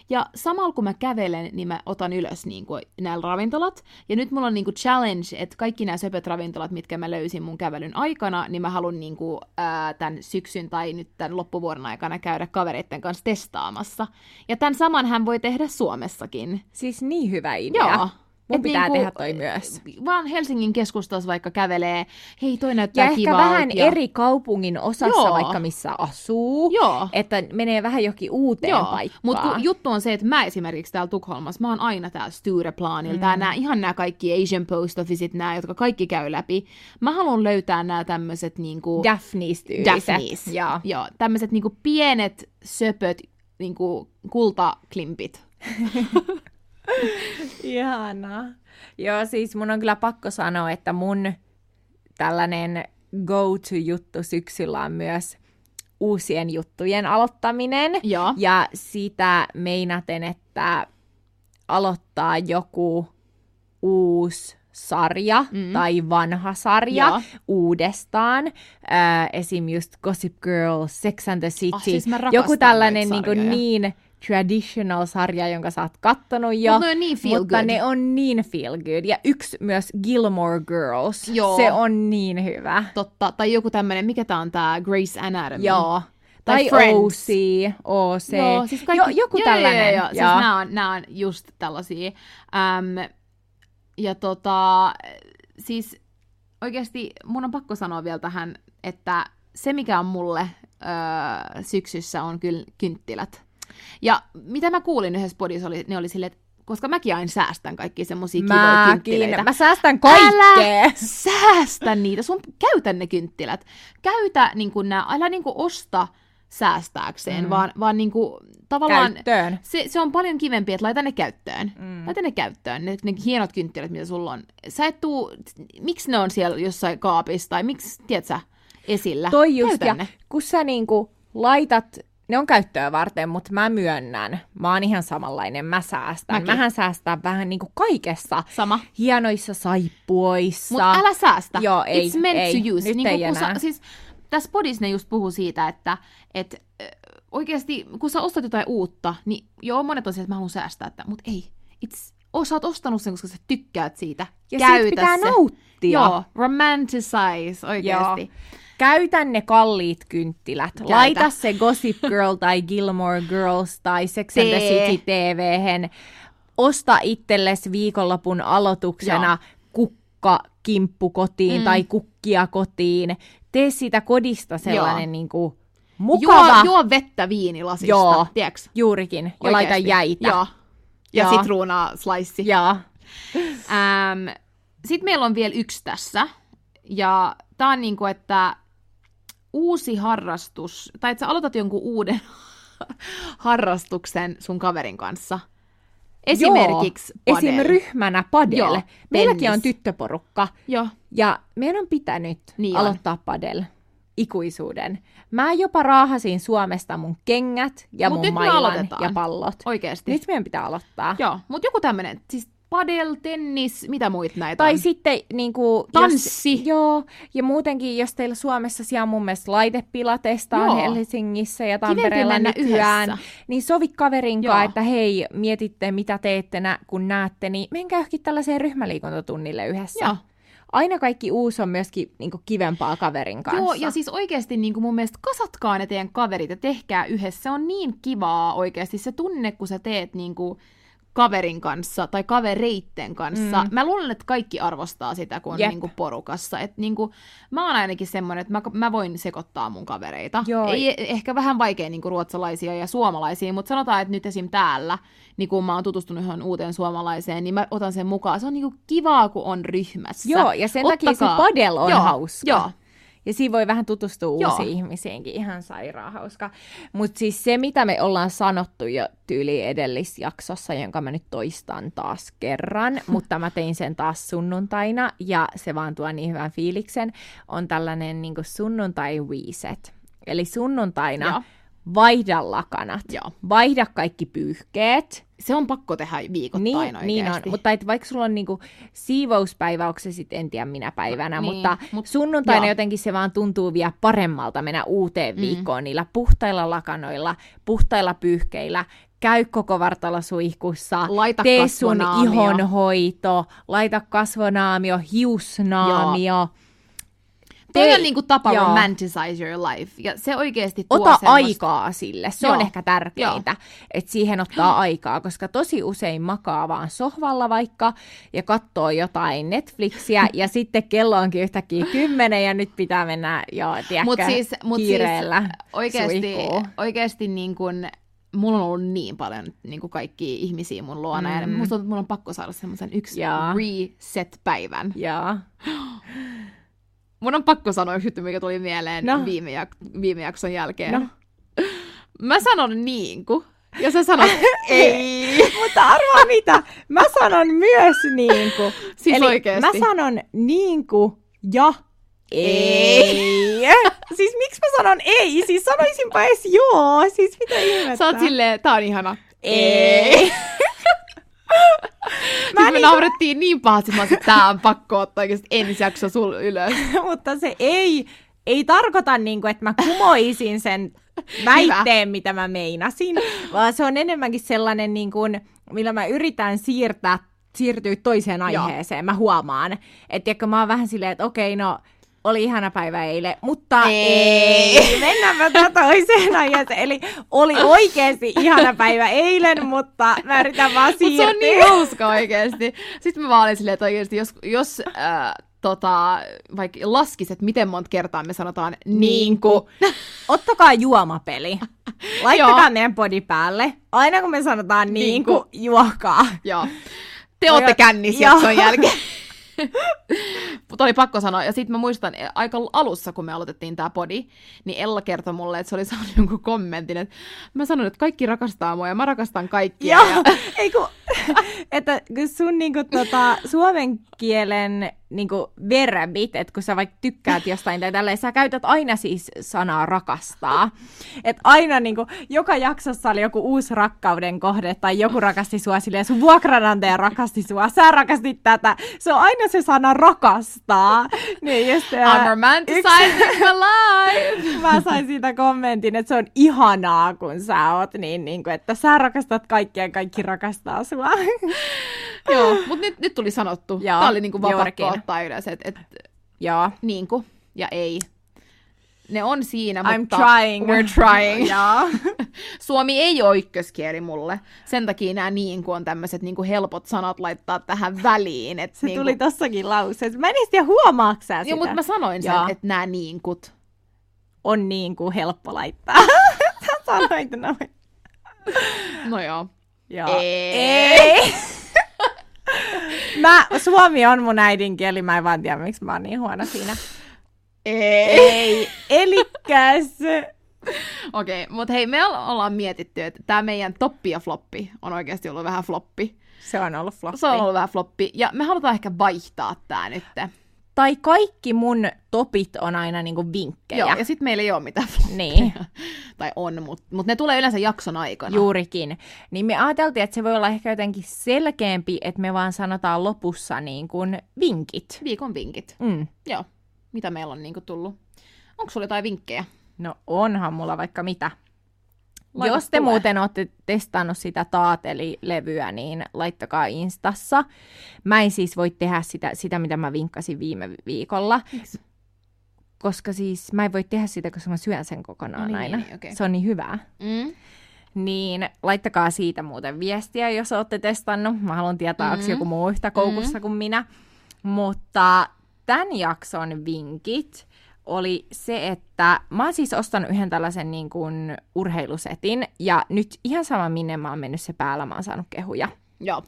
ja samalla kun mä kävelen, niin mä otan ylös niinku näillä ravintolat. Ja nyt mulla on niinku challenge, että kaikki nämä söpöt ravintolat, mitkä mä löysin mun kävelyn aikana, niin mä haluan niinku, ää, tämän syksyn tai nyt tämän loppuvuoden aikana käydä kavereiden kanssa testaamassa. Ja tämän saman hän voi tehdä Suomessakin. Siis niin hyvä idea. Joo. Mun Et pitää niinku, tehdä toi myös. Vaan Helsingin keskustassa vaikka kävelee, hei toi Ja näyttää ehkä kivalta. vähän ja... eri kaupungin osassa, Joo. vaikka missä asuu. Joo. Että menee vähän jokin uuteen Joo, paikkaan. mutta juttu on se, että mä esimerkiksi täällä Tukholmassa, mä oon aina täällä Stureplanilla, mm. nää, ihan nämä kaikki Asian Post Officeit, nämä, jotka kaikki käy läpi. Mä haluan löytää nämä tämmöiset niinku... Daphnes-tyyliset. Daphnes. Joo. Joo, tämmöiset niinku pienet, söpöt, niinku kultaklimpit. Ihanaa. Joo, siis mun on kyllä pakko sanoa, että mun tällainen go-to-juttu syksyllä on myös uusien juttujen aloittaminen. Joo. Ja sitä meinaten, että aloittaa joku uusi sarja mm. tai vanha sarja Joo. uudestaan. Äh, esim. just Gossip Girl, Sex and the City. Ah, siis mä rakastan joku tällainen niin, sarjoja. niin traditional sarja, jonka sä oot kattonut jo. Mut ne on niin feel mutta good. ne on niin feel good. Ja yksi myös Gilmore Girls. Joo. Se on niin hyvä. Totta. Tai joku tämmönen, mikä tää on tää Grace Anatomy. Joo. Tai Tai, Friends. OC, OC. Joo, siis kaikki, jo, joku joo, tällainen. Joo, joo, joo. Siis nämä on, nämä on just tällaisia. Ähm, ja tota, siis oikeasti mun on pakko sanoa vielä tähän, että se mikä on mulle öö, syksyssä on kyllä kynttilät. Ja mitä mä kuulin yhdessä podissa, oli, ne oli silleen, että koska mäkin aina säästän kaikki semmosia kivoja kynttilöitä. Mä säästän kaikkea. Älä säästä niitä, sun käytä ne kynttilät. Käytä niin kuin nää, älä niin kuin osta säästääkseen, mm. vaan, vaan niin kuin, tavallaan Käyttöön. se, se on paljon kivempi, että laita ne käyttöön. Mm. Laita ne käyttöön, ne, ne hienot kynttilät, mitä sulla on. Sä et tuu, miksi ne on siellä jossain kaapissa, tai miksi, tiedätkö, esillä. Toi just, ja ne. kun sä niinku laitat, ne on käyttöä varten, mutta mä myönnän, mä oon ihan samanlainen, mä säästän. Mäkin. Mähän säästän vähän niinku kaikessa. Sama. Hienoissa saippuissa. Mutta älä säästä. Joo, ei, It's meant ei. to use. Nyt niin ei kun sä, enää. siis, tässä podissa ne just puhuu siitä, että et, oikeasti kun sä ostat jotain uutta, niin joo, monet on se, että mä haluan säästää tämän, mutta ei. It's, o, sä oot ostanut sen, koska sä tykkäät siitä. Ja Käytä siitä pitää se. nauttia. Joo, romanticize oikeasti. Joo. Käytä ne kalliit kynttilät. Käytä. Laita se Gossip Girl tai Gilmore Girls tai Sex and the. City TVhen. Osta itsellesi viikonlopun aloituksena kukka kimppu kotiin Mm. tai kukkia kotiin. Tee siitä kodista sellainen Joo. niinku mukava. Juo, juo vettä viinilasista, Joo. tiedätkö? Juurikin. Ja laita Oikeesti. jäitä. Joo. Ja Joo. sitruunaa slice. Joo. Ähm, Sitten meillä on vielä yksi tässä. Ja tää on niinku, että uusi harrastus, tai että sä aloitat jonkun uuden harrastuksen sun kaverin kanssa. Esimerkiksi Joo. padel. Esim. ryhmänä padel. Joo, Meilläkin tennis. on tyttöporukka. Joo. Ja meidän on pitänyt Niin on. aloittaa padel. ikuisuuden. Mä jopa raahasin Suomesta mun kengät ja Mut mun mailan ja pallot. Oikeesti. Nyt meidän pitää aloittaa. Joo, mutta joku tämmönen, siis padel, tennis, mitä muit näitä Tai on? sitten niin kuin, Tanssi. Jos, joo, ja muutenkin, jos teillä Suomessa siellä on mun mielestä laitepilatesta on. Helsingissä ja Tampereella nykyään, yhdessä. niin sovi kaverin kanssa, että hei, mietitte mitä teette nä, kun näette, niin menkää johonkin tällaiseen ryhmäliikuntatunnille yhdessä. Joo. Aina kaikki uusi on myöskin niin kuin, kivempaa kaverin kanssa. Joo, ja siis oikeasti niin kuin mun mielestä kasatkaa ne teidän kaverit ja tehkää yhdessä. Se on niin kivaa oikeasti se tunne, kun sä teet niin kuin kaverin kanssa tai kavereitten kanssa. Mm. Mä luulen, että kaikki arvostaa sitä, kun on Jep. niin kuin porukassa. Et niin kuin, mä oon ainakin semmoinen, että mä, mä voin sekoittaa mun kavereita. Joo. Ei ehkä vähän vaikea niin kuin ruotsalaisia ja suomalaisia, mutta sanotaan, että nyt esim. täällä, niin kun mä oon tutustunut ihan uuteen suomalaiseen, niin mä otan sen mukaan. Se on niin kuin kivaa, kun on ryhmässä. Joo, ja sen takia se Ottakaa- padel on Joo, hauska. Joo, Ja siinä voi vähän tutustua Joo. uusiin ihmisiinkin, ihan sairaan hauska. Mutta siis se, mitä me ollaan sanottu jo tyyli edellisjaksossa, jonka mä nyt toistan taas kerran, mutta mä tein sen taas sunnuntaina, ja se vaan tuo niin hyvän fiiliksen, on tällainen niin sunnuntai reset. Eli sunnuntaina Joo. Vaihda lakanat, Joo. vaihda kaikki pyyhkeet, se on pakko tehdä viikoittain niin, oikeasti. niin on, mutta et vaikka sulla on niinku siivouspäivä, onko se sitten en tiedä minä päivänä, Niin, mutta mut- sunnuntaina joo. jotenkin se vaan tuntuu vielä paremmalta mennä uuteen Mm. viikkoon niillä puhtailla lakanoilla, puhtailla pyyhkeillä, käy koko vartalo suihkussa, Laita tee sun ihonhoito, laita kasvonaamio, hiusnaamio, Toi Tei- on niinku tapa joo. romanticize your life. Ja se oikeasti tuo Ota semmoista... aikaa sille, se on Joo. ehkä tärkeintä, että siihen ottaa aikaa, koska tosi usein makaa vaan sohvalla vaikka ja katsoo jotain Netflixiä ja sitten kello onkin yhtäkkiä kymmenen ja nyt pitää mennä jo, tiedätkö, Mut siis, mut kiireellä siis oikeasti, oikeasti niin kun, mulla on ollut niin paljon niin kuin kaikki ihmisiä mun luona, mm. ja Mm. musta tuntuu, että mun on pakko saada semmoisen yksi Jaa. reset-päivän. Joo. Mun on pakko sanoa yksi juttu, mikä tuli mieleen No. viime, jak- viime jakson jälkeen. No. Mä sanon niin kuin, ja sä sanot ei. Mutta arvaa mitä, mä sanon myös niinku. Siis Eli oikeesti. mä sanon niinku ja Ei. ei. siis miksi mä sanon ei? Siis sanoisinpa edes joo. Siis mitä ihmettä? Sä oot silleen, tää on ihana. Ei. Mä me niinku- naurettiin niin pahasti, mä olisin, että tää on pakko ottaa oikeesti ensi jakso sul ylös. mutta se ei, ei tarkoita, niin kuin, että mä kumoisin sen väitteen, mitä mä meinasin, vaan se on enemmänkin sellainen, niin kuin, millä mä yritän siirtää, siirtyä toiseen aiheeseen. Mä huomaan, että mä oon vähän silleen, että okei, no oli ihana päivä eilen, mutta Ei. ei. Mennäänpä toiseen aiheeseen. Eli oli oikeasti ihana päivä eilen, mutta mä yritän vaan Mut se siirtyä. on niin hauska oikeesti. Sitten mä vaan olin silleen, että oikeesti jos, jos äh, tota, vaikka laskis, että miten monta kertaa me sanotaan niin kuin. Ottakaa juomapeli. Laittakaa meidän podi päälle. Aina kun me sanotaan niin Niinku. kuin, juokaa. Joo. Te Oi, kännissä jakson jälkeen. Mutta oli pakko sanoa. Ja sitten mä muistan e, aika alussa, kun me aloitettiin tämä podi, niin Ella kertoi mulle, että se oli saanut jonkun kommentin, että mä sanoin, että kaikki rakastaa mua ja mä rakastan kaikkia. Joo, Ja... ei kun, että kun sun niinku, tota, suomen kielen niinku, verbit, että kun sä vaikka tykkäät jostain tai tälleen, sä käytät aina siis sanaa rakastaa. Että aina niinku, joka jaksossa oli joku uusi rakkauden kohde tai joku rakasti sua silleen, sun vuokranantaja rakasti sua, sä rakastit tätä. Se on aina se sana rakastaa. Niin just, ää, I'm romanticizing my life! Mä sain siitä kommentin, että se on ihanaa, kun sä oot niin, niin kuin, että sä rakastat kaikkia ja kaikki rakastaa sua. Joo, mutta nyt, nyt tuli sanottu. Joo, Tämä oli niinku vaan juurikin. pakko ottaa ylös, että et, Joo. niinku ja ei. Ne on siinä, I'm mutta trying. we're trying. Suomi ei ole ykköskieli mulle. Sen takia nämä niin kuin on tämmöiset niin kuin helpot sanat laittaa tähän väliin. Et Se niin tuli tossakin lauseessa. Mä en edes tiedä huomaaks sä sitä. Joo, mutta mä sanoin sen, että nämä niinkut. On niin kuin helppo laittaa. Sä sanoit noin. No joo. Joo. Ei. Ei. Mä, suomi on mun äidinkieli, mä en vaan tiedä, miksi mä oon niin huono siinä. Ei. Ei. Elikäs. Okei, okay, mutta hei, me olla- ollaan mietitty, että tämä meidän toppi ja floppi on oikeasti ollut vähän floppi. Se on ollut floppi. Se on ollut vähän floppi, ja me halutaan ehkä vaihtaa tämä nyt. Tai kaikki mun topit on aina niinku vinkkejä. Joo, ja sitten meillä ei ole mitään Niin. tai on, mutta mut ne tulee yleensä jakson aikana. Juurikin. Niin me ajateltiin, että se voi olla ehkä jotenkin selkeämpi, että me vaan sanotaan lopussa niin kuin vinkit. Viikon vinkit. Mm. Joo. Mitä meillä on niinku tullut? Onko sulla jotain vinkkejä? No onhan mulla vaikka mitä. Laita Jos te tulee. muuten olette testannut sitä taateli-levyä, niin laittakaa Instassa. Mä en siis voi tehdä sitä, sitä mitä mä vinkkasin viime viikolla, Miksi? koska siis mä en voi tehdä sitä, koska mä syön sen kokonaan niin, aina. niin, okei. Se on niin hyvää. Mm. Niin laittakaa siitä muuten viestiä, jos olette testannut. Mä haluan tietää, mm-hmm. onko joku muu yhtä koukussa mm-hmm. kuin minä. Mutta tämän jakson vinkit oli se, että mä oon siis ostanut yhden tällaisen niin kuin urheilusetin, ja nyt ihan sama minne mä oon mennyt se päällä, mä oon saanut kehuja. Joo.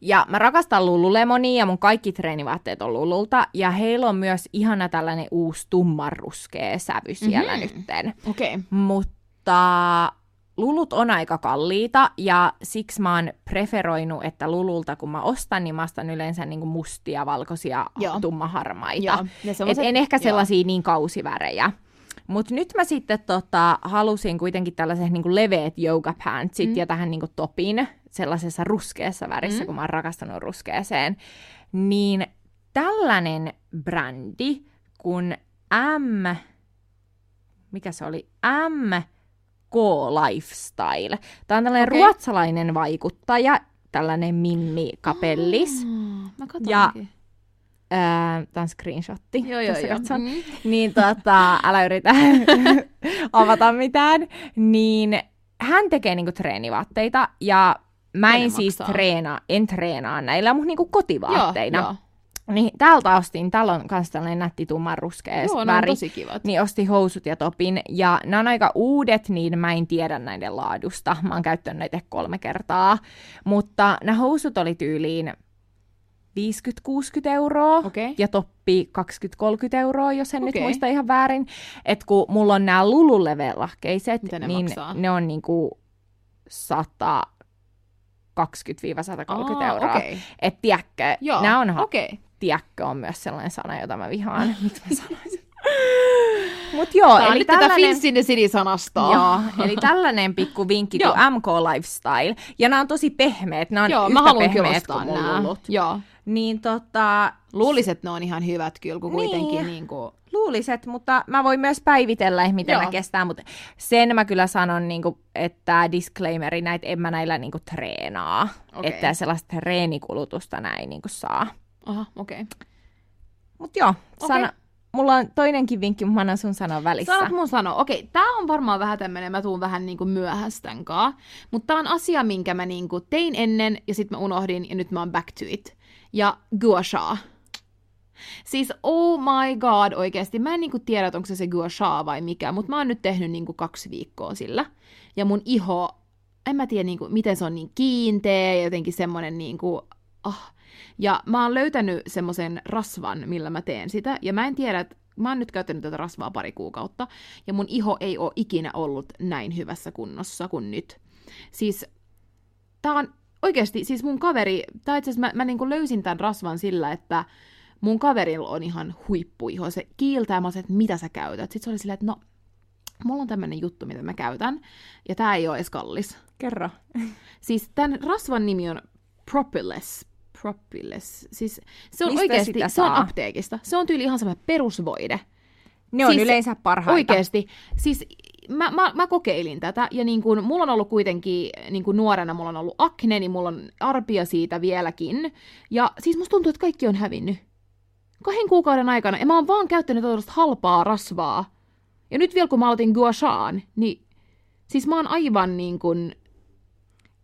Ja mä rakastan Lululemonia ja mun kaikki treenivaatteet on Lululta, ja heillä on myös ihana tällainen uusi tummanruskea sävy siellä Mhm. mm-hmm. nytten. Okei. Okay. Mutta lulut on aika kalliita ja siksi mä oon preferoinut, että lululta kun mä ostan, niin mä ostan yleensä niinku mustia, valkoisia, Joo. tummaharmaita. Joo. Ja Et semmoset- en ehkä joo. sellaisia niin kausivärejä. Mutta nyt mä sitten tota, halusin kuitenkin tällaiset niinku leveät yoga pantsit Mm. ja tähän niinku topin sellaisessa ruskeassa värissä, Mm. kun mä oon rakastanut ruskeeseen. Niin tällainen brändi kun M, mikä se oli? MK Lifestyle. Tämä on tällainen okay. ruotsalainen vaikuttaja, tällainen Mimmi Kapellis. Oh, mä. Ja- Tämä on screenshotti. Joo, joo, joo. katsot. Mm. Niin tota, älä yritä avata mitään. Niin hän tekee niinku treenivaatteita ja mä en siis maksaa? treenaa, en treenaa näillä, mutta niinku kotivaatteina. Joo, Niin täältä ostin, täällä on myös tällainen nätti tumman ruskea joo. ne on väri. tosi kivat. Niin ostin housut ja topin, ja nämä on aika uudet, niin mä en tiedä näiden laadusta. Mä oon käyttänyt näitä kolme kertaa. Mutta nämä housut oli tyyliin 50-60 euroa, Okei. ja toppi 20-30 euroa, jos en Okei. nyt muista ihan väärin. Et kun mulla on nämä lululevelahkeiset, ne niin maksaa? ne on niinku 120-130 Aa, euroa. Okei. Et tiedätkö, Joo. nämä on ha- Okei. Tiedätkö on myös sellainen sana, jota mä vihaan. Miksi mä sanoisin? Mut joo, Tää on eli nyt tätä tällainen... Fins in the City-sanastoa. Joo, eli tällainen pikku vinkki kuin MK Lifestyle. Ja nämä on tosi pehmeät, nämä on Joo, yhtä mä pehmeät kuin lulut. Joo. Niin tota, Luulisin, että ne on ihan hyvät kyllä, kun Niin. kuitenkin niin kuin... luuliset, mutta mä voin myös päivitellä, miten Joo. ne kestää, mutta sen mä kyllä sanon, niin kuin, että disclaimeri, näitä en mä näillä niin kuin, treenaa. Okei. Että sellaista treenikulutusta näin niin kuin, saa. Aha, okei. Okay. Mutta joo, sana, mulla on toinenkin vinkki, mutta mä annan sun sanon välissä. Sanot mun sanoa. Okei, tää on varmaan vähän tämmönen, mä tuun vähän niinku myöhästän. Mutta tää on asia, minkä mä niinku tein ennen, ja sitten mä unohdin, ja nyt mä oon back to it. Ja gua sha. Siis oh my god, oikeesti. Mä en niinku tiedä, että onko se se gua sha vai mikä, mutta mä oon nyt tehnyt niinku kaksi viikkoa sillä. Ja mun iho, en mä tiedä niinku, miten se on niin kiinteä ja jotenkin semmonen niinku, ah. Ja mä oon löytänyt semmoisen rasvan, millä mä teen sitä. Ja mä en tiedä, että mä oon nyt käyttänyt tätä rasvaa pari kuukautta. Ja mun iho ei ole ikinä ollut näin hyvässä kunnossa kuin nyt. Siis tää on oikeasti, siis mun kaveri, tai itse asiassa mä, mä niinku löysin tämän rasvan sillä, että mun kaverilla on ihan huippuiho. Se kiiltää, mä olisin, että mitä sä käytät. Sitten se oli silleen, että no, mulla on tämmönen juttu, mitä mä käytän, ja tää ei ole edes kallis. Kerro. Siis tämän rasvan nimi on Propyless. Propyless. Siis se on Mistä oikeasti, se on apteekista. Se on tyyli ihan semmoinen perusvoide. Ne on Siis yleensä parhaita. Oikeesti. Siis mä, mä, mä kokeilin tätä, ja niin kun, mulla on ollut kuitenkin, niin kun nuorena mulla on ollut akne, niin mulla on arpia siitä vieläkin. Ja siis musta tuntuu, että kaikki on hävinnyt. Kahden kuukauden aikana, ja mä oon vaan käyttänyt tällaista halpaa rasvaa. Ja nyt vielä kun mä aloitin gua shaan, niin siis mä oon aivan niin kuin,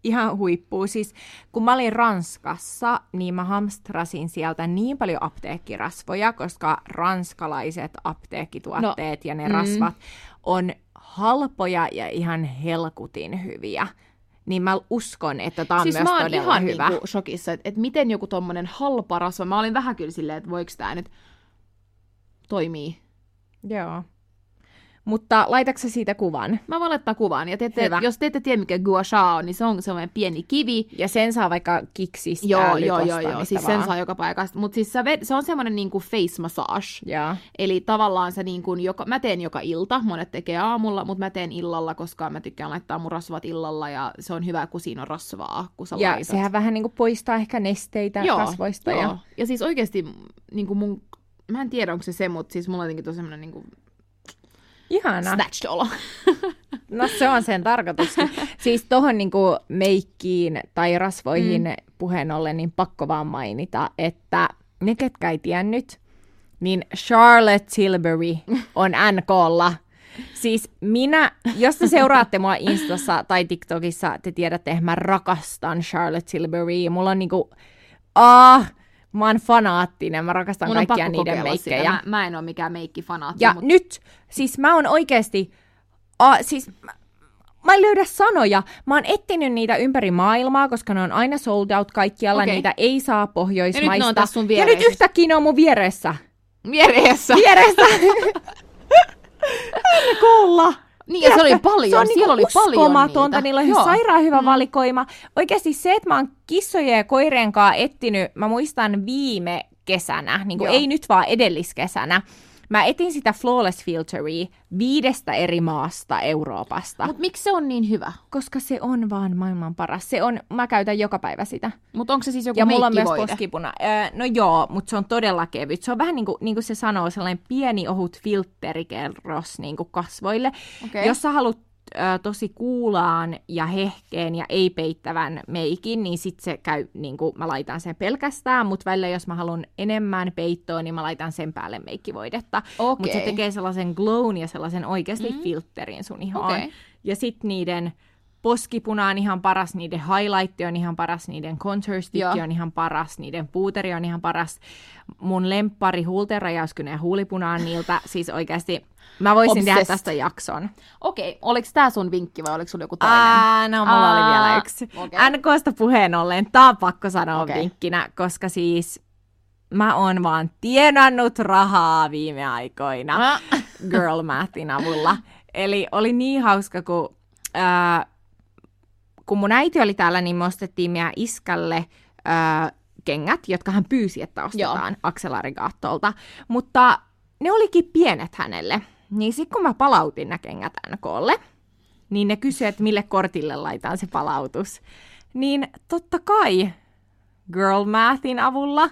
Ihan huippuu. Siis kun mä olin Ranskassa, niin mä hamstrasin sieltä niin paljon apteekkirasvoja, koska ranskalaiset apteekkituotteet no, ja ne mm. rasvat on halpoja ja ihan helkutin hyviä. Niin mä uskon, että tää on siis myös mä oon todella ihan hyvä. niinku shokissa, että et miten joku tommonen halpa rasva, mä olin vähän kyllä silleen, että voiko tää nyt toimii. Joo. Mutta laitatko siitä kuvan? Mä voin laittaa kuvan. Ja te ette, Hyvä. jos te ette tiedä, mikä gua sha on, niin se on semmoinen pieni kivi. Ja sen saa vaikka kiksistä, Joo, joo, joo, joo. Siis sen saa joka paikasta. Mutta siis se, on semmoinen niinku face massage. Joo. Eli tavallaan se niin kuin joka, mä teen joka ilta, monet tekee aamulla, mutta mä teen illalla, koska mä tykkään laittaa mun rasvat illalla ja se on hyvä, kun siinä on rasvaa, kun sä Ja laitat. sehän vähän niin kuin poistaa ehkä nesteitä joo, kasvoista. Joo. Ja... ja siis oikeasti niin kuin mun, mä en tiedä onko se se, mutta siis mulla on jotenkin tosi semmoinen niin kuin Ihana. snatched olo. No se on sen tarkoitus. siis tohon niinku meikkiin tai rasvoihin mm. puheen ollen, niin pakko vaan mainita, että ne ketkä ei tiennyt, niin Charlotte Tilbury on NKlla. Siis minä, jos te seuraatte mua Instassa tai TikTokissa, te tiedätte, että mä rakastan Charlotte Tilbury. Mulla on niinku, ah, mä oon fanaattinen, mä rakastan Mun kaikkia niiden meikkejä. sitä. Mä, mä en ole mikään meikkifanaatti, Ja mutta nyt, siis mä oon oikeesti, a, siis mä, mä en löydä sanoja. Mä oon etsinyt niitä ympäri maailmaa, koska ne on aina sold out kaikkialla, Okei. niitä ei saa Ja Pohjoismaista. nyt on tässä sun ja nyt yhtäkkiä ne on mun vieressä. vieressä. Vieressä! Kuulla! Niin, ja se oli paljon, Se on siellä niinku oli paljon niitä. niillä on Joo. sairaan hyvä mm. valikoima. Oikeasti se, että mä oon kissojen ja koirien kanssa etsinyt, mä muistan viime kesänä, niin kuin ei nyt vaan edelliskesänä, mä etin sitä Flawless Filteria viidestä eri maasta Euroopasta, Mutta miksi se on niin hyvä? koska se on vaan maailman paras. Se on, mä käytän joka päivä sitä. Mutta onko se siis joku Ja mulla on myös poskipuna. Öö, no joo, mutta se on todella kevyt. Se on vähän niin kuin, niin kuin se sanoo, sellainen pieni ohut filtterikerros niin kuin kasvoille. Okei. Jos sä haluat tosi kuulaan ja hehkeen ja ei peittävän meikin, niin sit se käy, niin kuin mä laitan sen pelkästään, mutta välillä jos mä haluan enemmän peittoa, niin mä laitan sen päälle meikkivoidetta. Mutta se tekee sellaisen glown ja sellaisen oikeasti mm. filterin sun ihoon. Okei. Ja sit niiden poskipuna on ihan paras, niiden highlight on ihan paras, niiden contour stick on ihan paras, niiden puuteri on ihan paras. Mun lemppari huultenrajauskynä ja huulipuna on niiltä, siis oikeasti mä voisin tehdä Obsessed. tästä jakson. Okei, oliko tämä sun vinkki vai oliko sulla joku toinen? Aa, no mulla oli vielä Aa, yksi. okei. NKsta puheen ollen, tää on pakko sanoa Okei. vinkkinä, koska siis mä oon vaan tienannut rahaa viime aikoina Ah. Girl Mathin avulla. Eli oli niin hauska, kun, ää, kun mun äiti oli täällä, niin me ostettiin meidän iskälle ää, kengät, jotka hän pyysi, että ostetaan Axelarigaattolta. Mutta ne olikin pienet hänelle. Niin sitten kun mä palautin nämä kengät NKlle, niin ne kysyi, että mille kortille laitan se palautus. Niin totta kai Girl Mathin avulla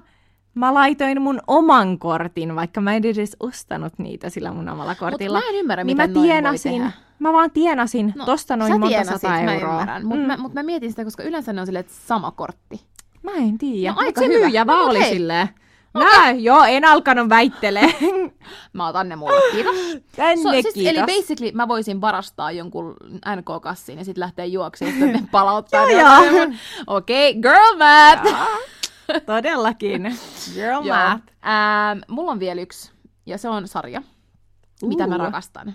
mä laitoin mun oman kortin, vaikka mä en edes ostanut niitä sillä mun omalla kortilla. mä en ymmärrä, niin miten mä noin voi tienasin, tehdä. Mä vaan tienasin no, tosta noin monta tienasit, sata mä euroa. ymmärrän, mutta Mm. mä, mut mä mietin sitä, koska yleensä ne on silleen, että sama kortti. Mä en tiedä. No, aika se hyvä. myyjä No, vaan mut oli silleen. Nää, joo, en alkanut väittelee. Mä otan ne mulle, kiitos. Tänne So, siis, kiitos. eli basically mä voisin varastaa jonkun NK-kassiin ja sitten lähteä juoksemaan ja sitten ne palauttaa. Joo, joo. Okei, okay, girl math! Todellakin. Girl math. Ähm, mulla on vielä yksi, ja se on sarja, mitä mä Uh. rakastan.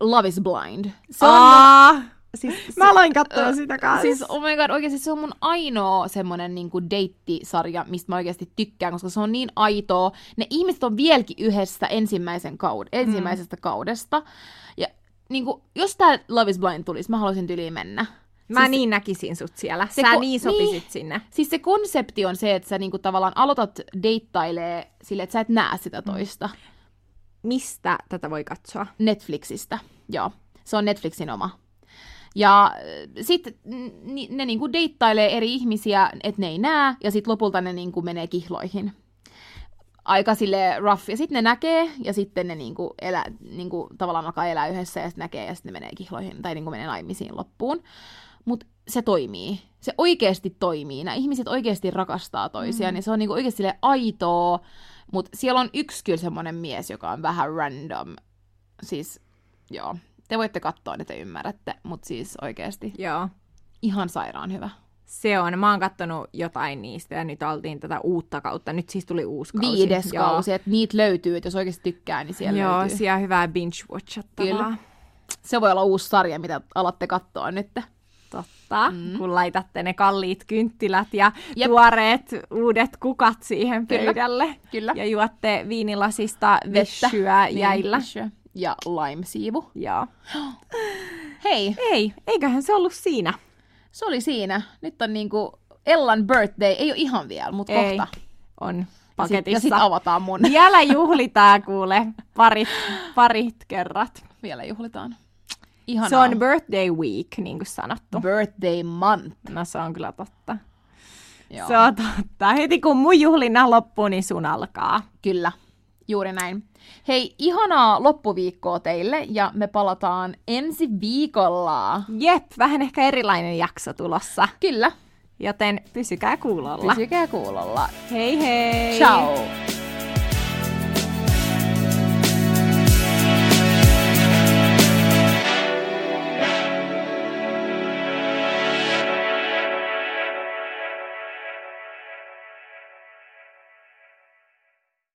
Love is Blind. Se on Aa, siis, mä aloin katsoa sitä kanssa. Siis, oh my god, oikeasti se on mun ainoa semmonen niinku deittisarja, mistä mä oikeasti tykkään, koska se on niin aitoa. Ne ihmiset on vieläkin yhdessä ensimmäisen kaud- ensimmäisestä mm. kaudesta. Ja niinku, jos tää Love is Blind tulisi, mä haluaisin tyliin mennä. Mä siis- niin näkisin sut siellä. Se Sä ko- niin sopisit niin. sinne. Siis se konsepti on se, että sä niinku tavallaan aloitat deittailee sille, että sä et näe sitä toista. Mistä tätä voi katsoa? Netflixistä, joo. Se on Netflixin oma. Ja sitten ne niinku deittailee eri ihmisiä, että ne ei näe, ja sitten lopulta ne niinku menee kihloihin. Aika sille rough. Ja sitten ne näkee, ja sitten ne niinku elä, niinku tavallaan alkaa elää yhdessä, ja sitten näkee, ja sitten ne menee kihloihin, tai niinku menee naimisiin loppuun. Mutta se toimii. Se oikeasti toimii. Nämä ihmiset oikeasti rakastaa toisiaan, mm. niin se on niinku oikeasti aitoa. Mutta siellä on yksi kyllä semmoinen mies, joka on vähän random. Siis, joo. Te voitte katsoa, niin te ymmärrätte, mutta siis oikeasti Joo. ihan sairaan hyvä. Se on. Mä oon kattonut jotain niistä ja nyt oltiin tätä uutta kautta. Nyt siis tuli uusi kausi. Viides Joo. kausi, että niitä löytyy, että jos oikeasti tykkää, niin siellä Joo, löytyy. siellä hyvää binge-watchattavaa. Kyllä. Se voi olla uusi sarja, mitä alatte katsoa nyt. Totta, mm. kun laitatte ne kalliit kynttilät ja Jep. Tuoreet uudet kukat siihen Kyllä. pöydälle. Kyllä. Ja juotte viinilasista vessyä Niin, jäillä. vissyä. ja lime-siivu. Joo. Hei, Ei, eiköhän se ollut siinä. se oli siinä. Nyt on niinku Ellan birthday, ei ole ihan vielä, mutta Ei, kohta. on sit- paketissa. Ja sitten avataan mun. Vielä juhlitaan kuule parit, parit kerrat. Vielä juhlitaan. Ihanaa. Se on birthday week, niin kuin sanottu. birthday month. No se on kyllä totta. Joo. Se on totta. Heti kun mun juhlina loppuu, niin sun alkaa. Kyllä, juuri näin. Hei, ihanaa loppuviikkoa teille ja me palataan ensi viikolla. Jep, vähän ehkä erilainen jakso tulossa. Kyllä, Joten pysykää kuulolla. pysykää kuulolla. Hei hei! Ciao!